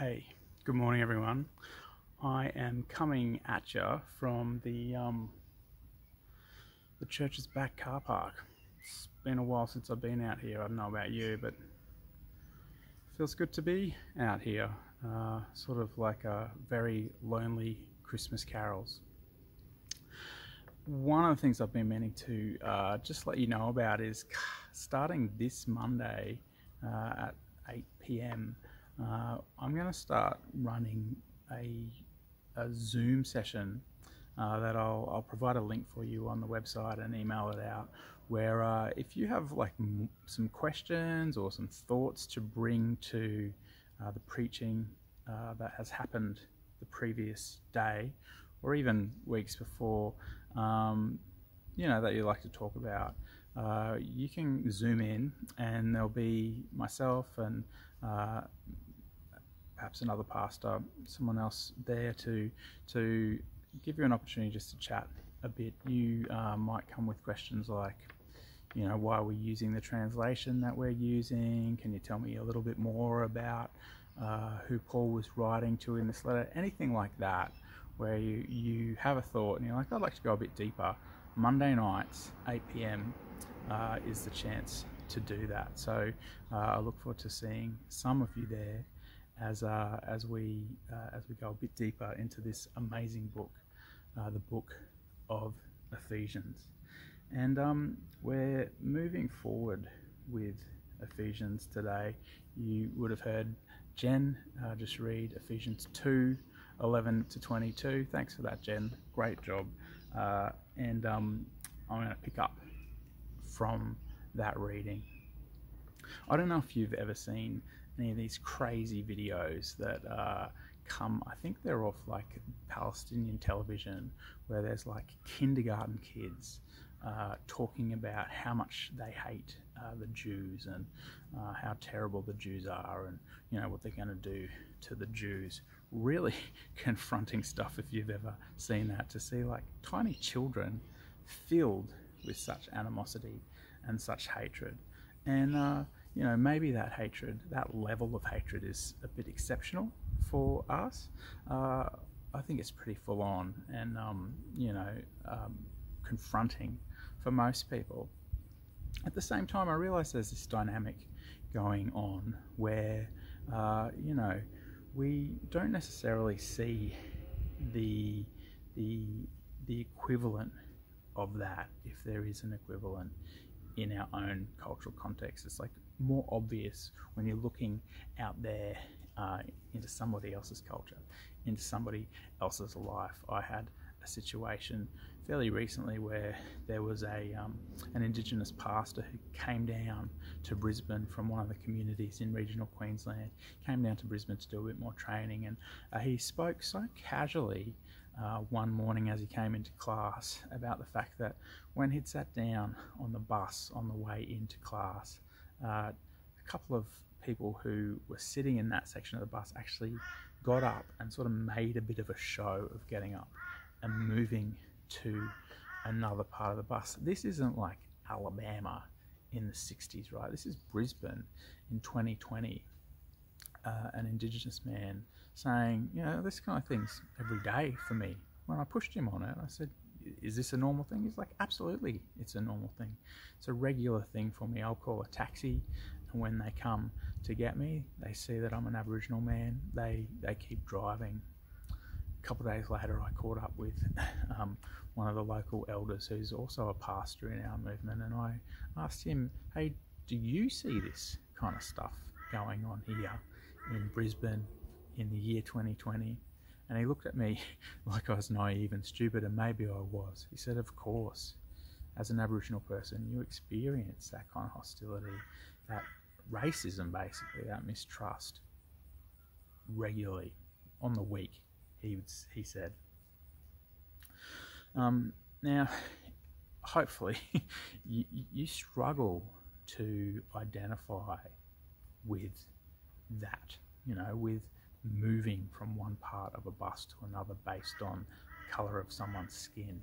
Hey, good morning, everyone. I am coming at you from the um, the church's back car park. It's been a while since I've been out here. I don't know about you, but feels good to be out here. Uh, sort of like a very lonely Christmas carols. One of the things I've been meaning to uh, just let you know about is starting this Monday uh, at 8 p.m. Uh, I'm going to start running a, a Zoom session uh, that I'll, I'll, provide a link for you on the website and email it out. Where uh, if you have like m- some questions or some thoughts to bring to uh, the preaching uh, that has happened the previous day or even weeks before, um, you know, that you like to talk about, uh, you can zoom in and there'll be myself and uh, perhaps another pastor, someone else there to to give you an opportunity just to chat a bit. You uh, might come with questions like, you know, why are we using the translation that we're using? Can you tell me a little bit more about uh, who Paul was writing to in this letter? Anything like that, where you, you have a thought and you're like, I'd like to go a bit deeper. Monday nights, 8 p.m., uh, is the chance to do that. So uh, I look forward to seeing some of you there as uh, as we uh, as we go a bit deeper into this amazing book, uh, the book of Ephesians, and um, we're moving forward with Ephesians today. You would have heard Jen uh, just read Ephesians 2, 11 to 22. Thanks for that, Jen. Great job. Uh, and um, I'm going to pick up from that reading. I don't know if you've ever seen any of these crazy videos that uh, come, I think they're off like Palestinian television, where there's like kindergarten kids uh, talking about how much they hate uh, the Jews and uh, how terrible the Jews are and you know what they're going to do to the Jews. Really confronting stuff if you've ever seen that to see like tiny children filled with such animosity and such hatred. And uh, you know, maybe that hatred, that level of hatred is a bit exceptional for us. Uh, I think it's pretty full on and, um, you know, um, confronting for most people. At the same time, I realize there's this dynamic going on where, uh, you know, we don't necessarily see the, the, the equivalent of that, if there is an equivalent in our own cultural context. It's like more obvious when you're looking out there uh, into somebody else's culture, into somebody else's life. I had a situation fairly recently where there was a um, an Indigenous pastor who came down to Brisbane from one of the communities in regional Queensland, came down to Brisbane to do a bit more training, and uh, he spoke so casually uh, one morning as he came into class about the fact that when he'd sat down on the bus on the way into class, uh, a couple of people who were sitting in that section of the bus actually got up and sort of made a bit of a show of getting up and moving to another part of the bus. This isn't like Alabama in the 60s, right? This is Brisbane in 2020. Uh, an Indigenous man saying, you know, this kind of thing's every day for me. When I pushed him on it, I said, is this a normal thing? He's like, absolutely, it's a normal thing. It's a regular thing for me. I'll call a taxi, and when they come to get me, they see that I'm an Aboriginal man. They they keep driving. A couple of days later, I caught up with um, one of the local elders who's also a pastor in our movement, and I asked him, "Hey, do you see this kind of stuff going on here in Brisbane in the year 2020?" And he looked at me like I was naive and stupid, and maybe I was. He said, Of course, as an Aboriginal person, you experience that kind of hostility, that racism, basically, that mistrust regularly on the week, he, would, he said. Um, now, hopefully, you, you struggle to identify with that, you know, with moving from one part of a bus to another based on colour of someone's skin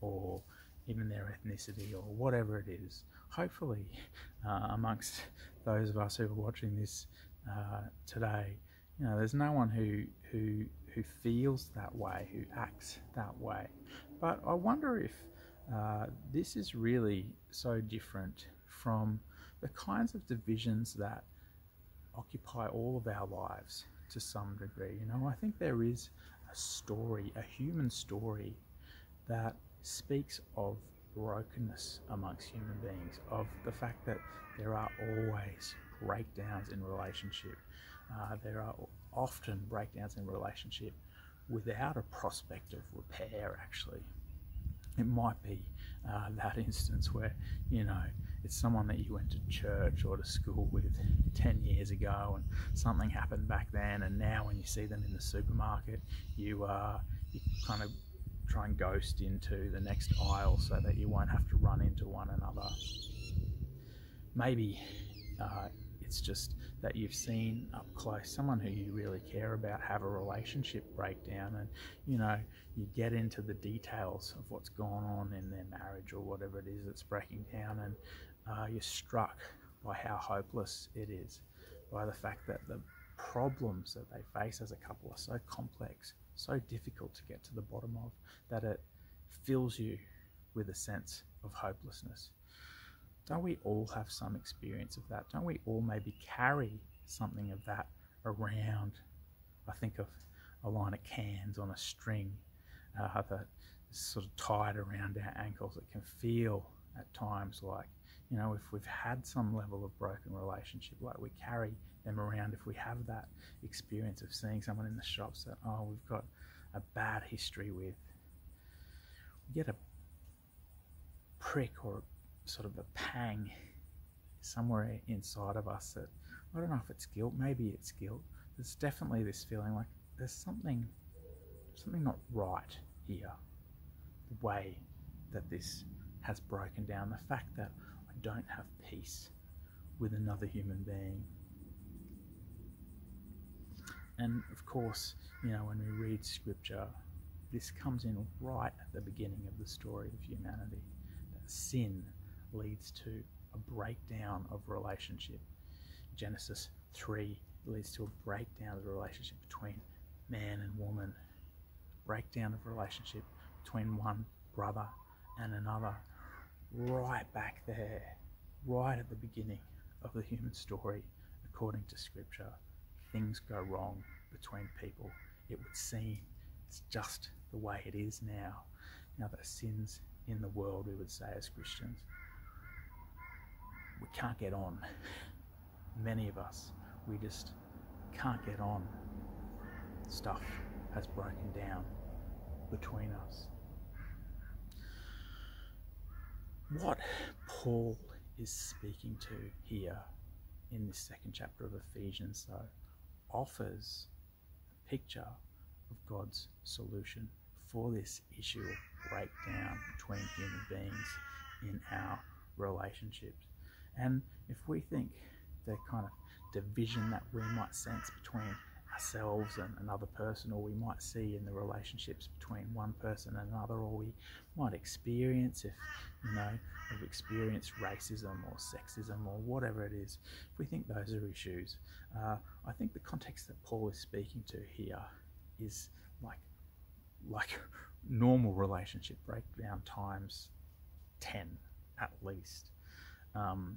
or even their ethnicity or whatever it is. Hopefully, uh, amongst those of us who are watching this uh, today, You know, there's no one who who who feels that way, who acts that way. But I wonder if uh, this is really so different from the kinds of divisions that occupy all of our lives to some degree. You know, I think there is a story, a human story, that speaks of brokenness amongst human beings, of the fact that there are always breakdowns in relationship. Uh, there are often breakdowns in relationship without a prospect of repair, actually. It might be uh, that instance where, you know, it's someone that you went to church or to school with 10 years ago and something happened back then and now when you see them in the supermarket you uh, kind of try and ghost into the next aisle so that you won't have to run into one another. Maybe uh, it's just that you've seen up close someone who you really care about have a relationship breakdown and you know you get into the details of what's gone on in their marriage or whatever it is that's breaking down and uh, you're struck by how hopeless it is, by the fact that the problems that they face as a couple are so complex, so difficult to get to the bottom of, that it fills you with a sense of hopelessness. Don't we all have some experience of that? Don't we all maybe carry something of that around? I think of a line of cans on a string uh, that is sort of tied around our ankles. It can feel at times like you know, if we've had some level of broken relationship, like we carry them around, if we have that experience of seeing someone in the shops that, oh, we've got a bad history with, we get a prick or sort of a pang somewhere inside of us that, I don't know if it's guilt, maybe it's guilt. There's definitely this feeling like there's something, something not right here. The way that this has broken down, the fact that I don't have peace with another human being. And of course, you know, when we read scripture, this comes in right at the beginning of the story of humanity. That sin leads to a breakdown of relationship. Genesis 3 leads to a breakdown of the relationship between man and woman, breakdown of relationship between one brother and another, right back there, right at the beginning of the human story, according to Scripture, things go wrong between people. It would seem it's just the way it is now. Now, the sins in the world, we would say as Christians, we can't get on. Many of us, we just can't get on. Stuff has broken down between us. what Paul is speaking to here in this second chapter of Ephesians, though, offers a picture of God's solution for this issue of breakdown between human beings in our relationships. And if we think the kind of division that we might sense between ourselves and another person, or we might see in the relationships between one person and another, or we might experience if you know we've experienced racism or sexism or whatever it is. If we think those are issues, uh, I think the context that Paul is speaking to here is like like normal relationship breakdown times ten at least. Um,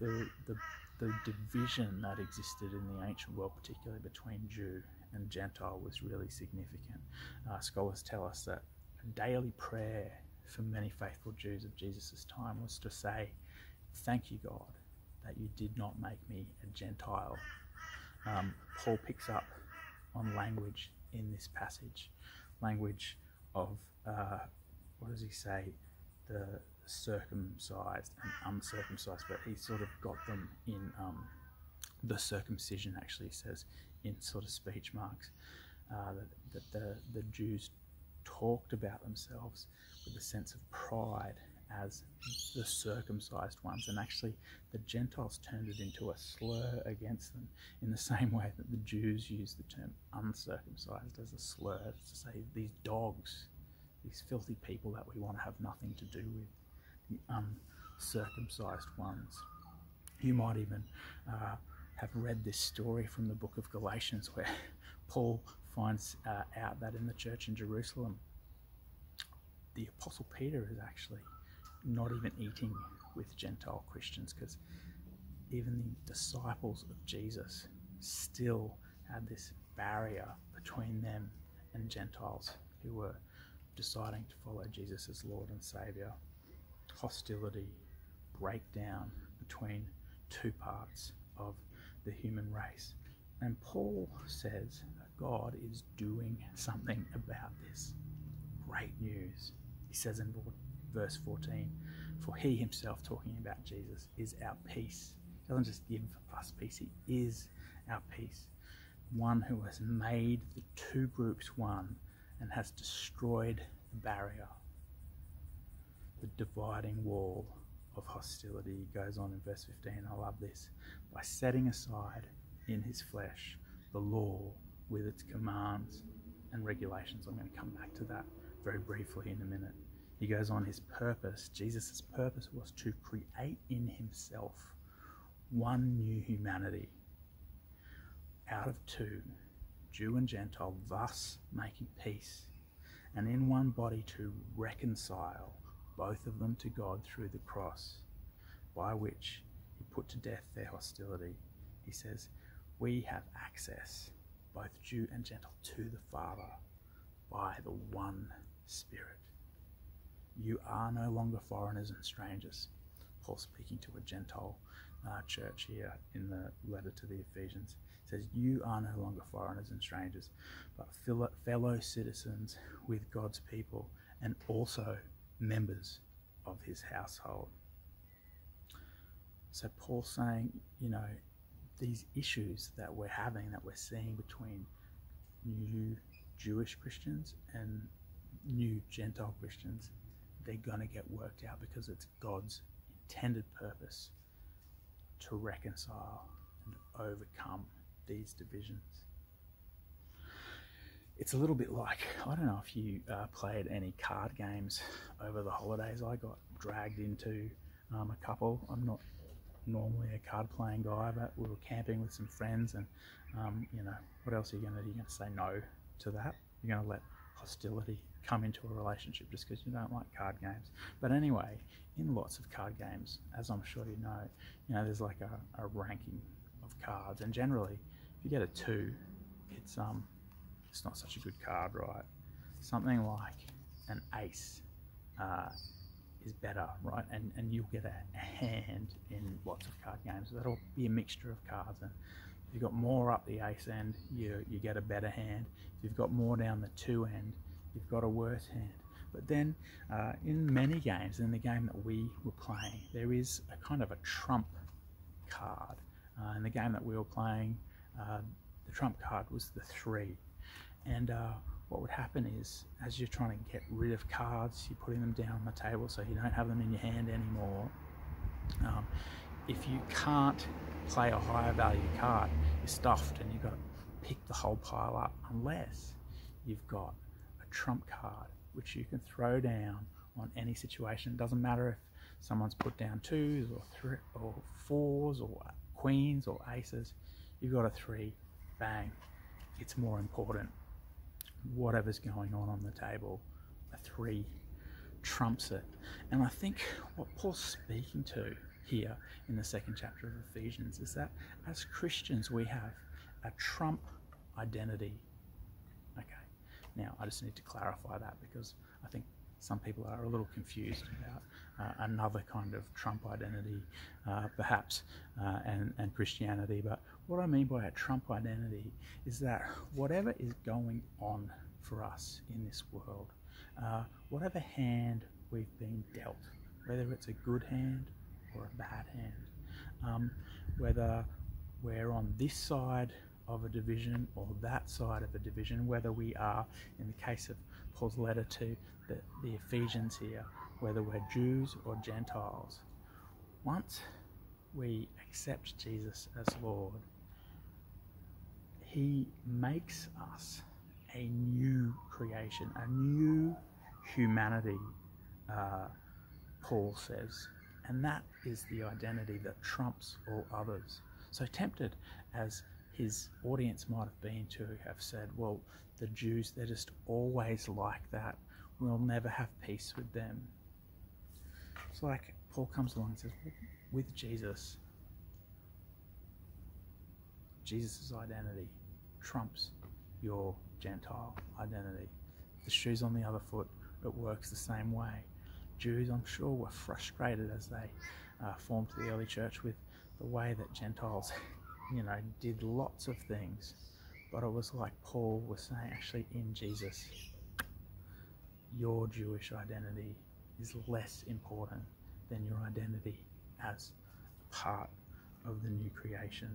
the the the division that existed in the ancient world, particularly between Jew and Gentile, was really significant. Uh, scholars tell us that daily prayer for many faithful Jews of Jesus' time was to say, Thank you, God, that you did not make me a Gentile. Um, Paul picks up on language in this passage, language of, uh, what does he say? The circumcised and uncircumcised, but he sort of got them in um, the circumcision, actually says in sort of speech marks, uh, that, that the, the Jews talked about themselves with a sense of pride as the circumcised ones, and actually the Gentiles turned it into a slur against them in the same way that the Jews used the term uncircumcised as a slur to say these dogs, these filthy people that we want to have nothing to do with the uncircumcised ones. You might even uh, have read this story from the book of Galatians where Paul finds uh, out that in the church in Jerusalem, the Apostle Peter is actually not even eating with Gentile Christians because even the disciples of Jesus still had this barrier between them and Gentiles who were deciding to follow Jesus as Lord and Saviour. Hostility, breakdown between two parts of the human race. And Paul says that God is doing something about this. Great news. He says in verse 14, For he himself, talking about Jesus, is our peace. He doesn't just give us peace, he is our peace. One who has made the two groups one and has destroyed the barrier, the dividing wall of hostility. Goes on in verse 15, I love this, by setting aside in his flesh the law with its commands and regulations. I'm going to come back to that very briefly in a minute. He goes on his purpose. Jesus' purpose was to create in himself one new humanity out of two, Jew and Gentile, thus making peace, and in one body to reconcile both of them to God through the cross, by which he put to death their hostility. He says, We have access, both Jew and Gentile, to the Father by the one Spirit. You are no longer foreigners and strangers. Paul speaking to a Gentile uh, church here in the letter to the Ephesians says, You are no longer foreigners and strangers, but fellow citizens with God's people and also members of his household. So Paul's saying, you know, these issues that we're having, that we're seeing between new Jewish Christians and new Gentile Christians, they're going to get worked out because it's God's intended purpose to reconcile and overcome these divisions. It's a little bit like I don't know if you uh, played any card games over the holidays. I got dragged into um, a couple. I'm not normally a card playing guy, but we were camping with some friends, and um, you know, what else are you going to do? You're going to say no to that. You're going to let hostility come into a relationship just because you don't like card games. But anyway, in lots of card games, as I'm sure you know, you know, there's like a, a ranking of cards, and generally, if you get a two, it's um, it's not such a good card, right? Something like an ace uh, is better, right? And and you'll get a, hand in lots of card games. That'll be a mixture of cards. And if you've got more up the ace end, you you get a better hand. If you've got more down the two end, you've got a worse hand. But then, uh, in many games, in the game that we were playing, there is a kind of a trump card. Uh, in the game that we were playing, uh, the trump card was the three. And uh, what would happen is, as you're trying to get rid of cards, you're putting them down on the table so you don't have them in your hand anymore. Um, if you can't play a higher value card, you're stuffed and you've got to pick the whole pile up unless you've got a trump card which you can throw down on any situation. It doesn't matter if someone's put down twos or three or fours or queens or aces. You've got a three, bang. It's more important whatever's going on on the table, a three trumps it. And I think what Paul's speaking to here in the second chapter of Ephesians is that as Christians we have a trump identity. Okay, now I just need to clarify that because I think some people are a little confused about uh, another kind of Trump identity, uh, perhaps, uh, and, and Christianity. But what I mean by a Trump identity is that whatever is going on for us in this world, uh, whatever hand we've been dealt, whether it's a good hand or a bad hand, um, whether we're on this side of a division or that side of a division, whether we are, in the case of Paul's letter to the, the Ephesians here, whether we're Jews or Gentiles, once we accept Jesus as Lord, He makes us a new creation, a new humanity, uh, Paul says. And that is the identity that trumps all others. So tempted as his audience might have been to have said, well, the Jews, they're just always like that. We'll never have peace with them. It's like Paul comes along and says, with Jesus, Jesus' identity trumps your Gentile identity. The shoe's on the other foot, it works the same way. Jews, I'm sure, were frustrated as they uh, formed the early church with the way that Gentiles, you know, did lots of things. But it was like Paul was saying, actually, in Jesus, your Jewish identity is less important than your identity as part of the new creation.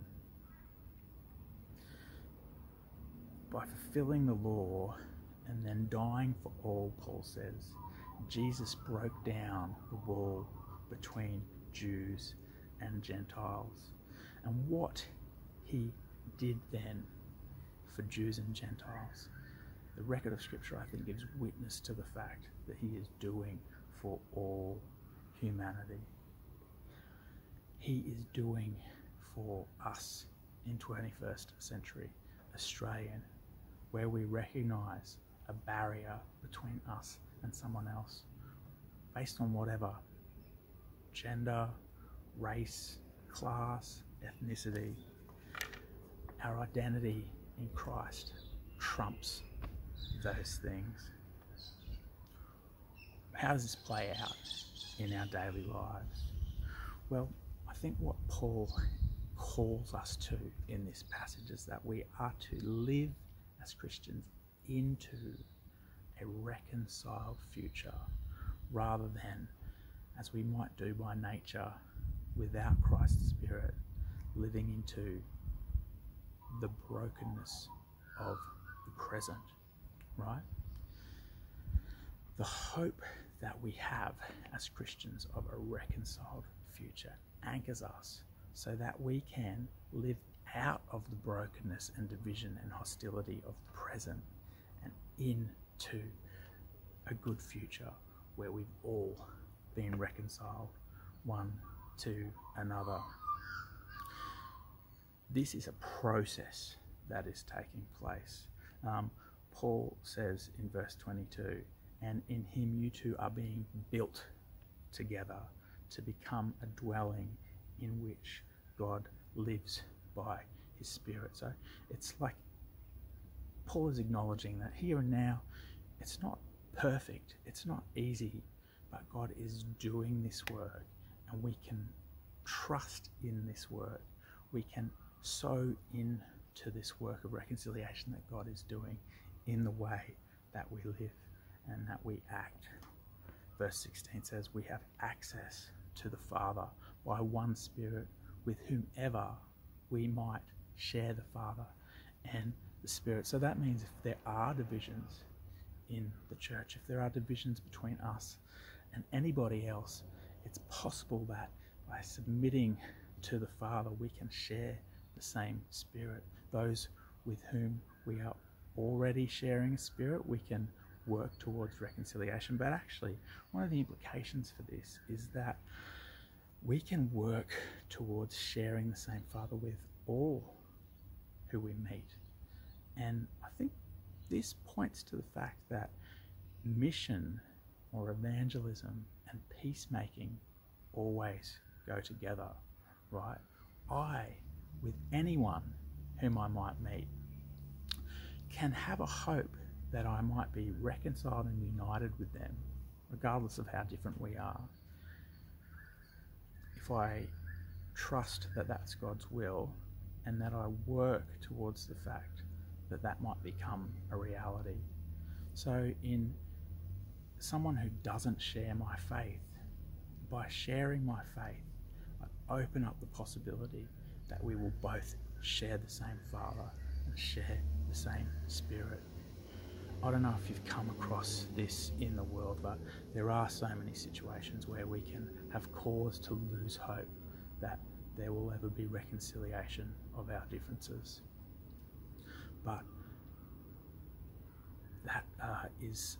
By fulfilling the law and then dying for all, Paul says, Jesus broke down the wall between Jews and Gentiles. And what he did then for Jews and Gentiles, the record of Scripture, I think, gives witness to the fact that he is doing for all humanity. He is doing for us in 21st century Australian, where we recognise a barrier between us and someone else based on whatever gender, race, class, ethnicity. Our identity in Christ trumps those things. How does this play out in our daily lives? Well, I think what Paul calls us to in this passage is that we are to live as Christians into a reconciled future rather than as we might do by nature without Christ's Spirit living into the brokenness of the present, right? The hope that we have as Christians of a reconciled future anchors us so that we can live out of the brokenness and division and hostility of the present and into a good future where we've all been reconciled one to another. This is a process that is taking place. Um, Paul says in verse 22 and in him you too are being built together to become a dwelling in which God lives by his Spirit. So it's like Paul is acknowledging that here and now it's not perfect, it's not easy, but God is doing this work and we can trust in this work. We can sow into this work of reconciliation that God is doing in the way that we live and that we act. Verse 16 says, We have access to the Father by one Spirit with whomever we might share the Father and the Spirit. So that means if there are divisions in the church, if there are divisions between us and anybody else, it's possible that by submitting to the Father, we can share the same Spirit. Those with whom we are already sharing a Spirit, we can work towards reconciliation. But actually, one of the implications for this is that we can work towards sharing the same Father with all who we meet. And I think this points to the fact that mission or evangelism and peacemaking always go together, right? I, with anyone whom I might meet, can have a hope that I might be reconciled and united with them, regardless of how different we are. If I trust that that's God's will and that I work towards the fact that that might become a reality. So, in someone who doesn't share my faith, by sharing my faith, I open up the possibility that we will both share the same Father and share the same Spirit. I don't know if you've come across this in the world, but there are so many situations where we can have cause to lose hope that there will ever be reconciliation of our differences. But that uh, is,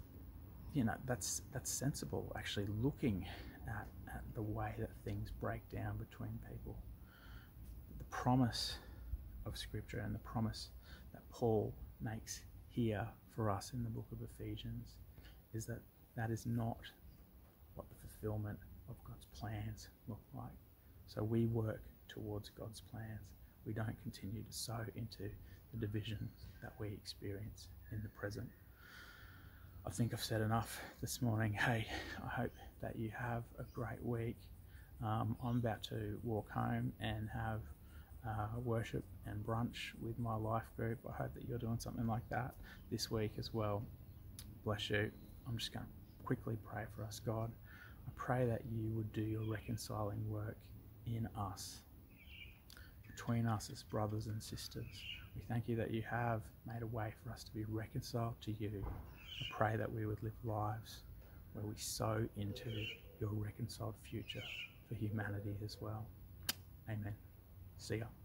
you know, that's that's sensible. Actually, looking at, at the way that things break down between people. The promise of Scripture and the promise that Paul makes here for us in the book of Ephesians is that that is not what the fulfillment of God's plans look like. So we work towards God's plans. We don't continue to sow into the divisions that we experience in the present. I think I've said enough this morning. Hey, I hope that you have a great week. Um, I'm about to walk home and have uh, worship and brunch with my life group. I hope that you're doing something like that this week as well. Bless you. I'm just going to quickly pray for us, God. I pray that you would do your reconciling work in us, between us as brothers and sisters. We thank you that you have made a way for us to be reconciled to you. I pray that we would live lives where we sow into your reconciled future for humanity as well. Amen. See ya.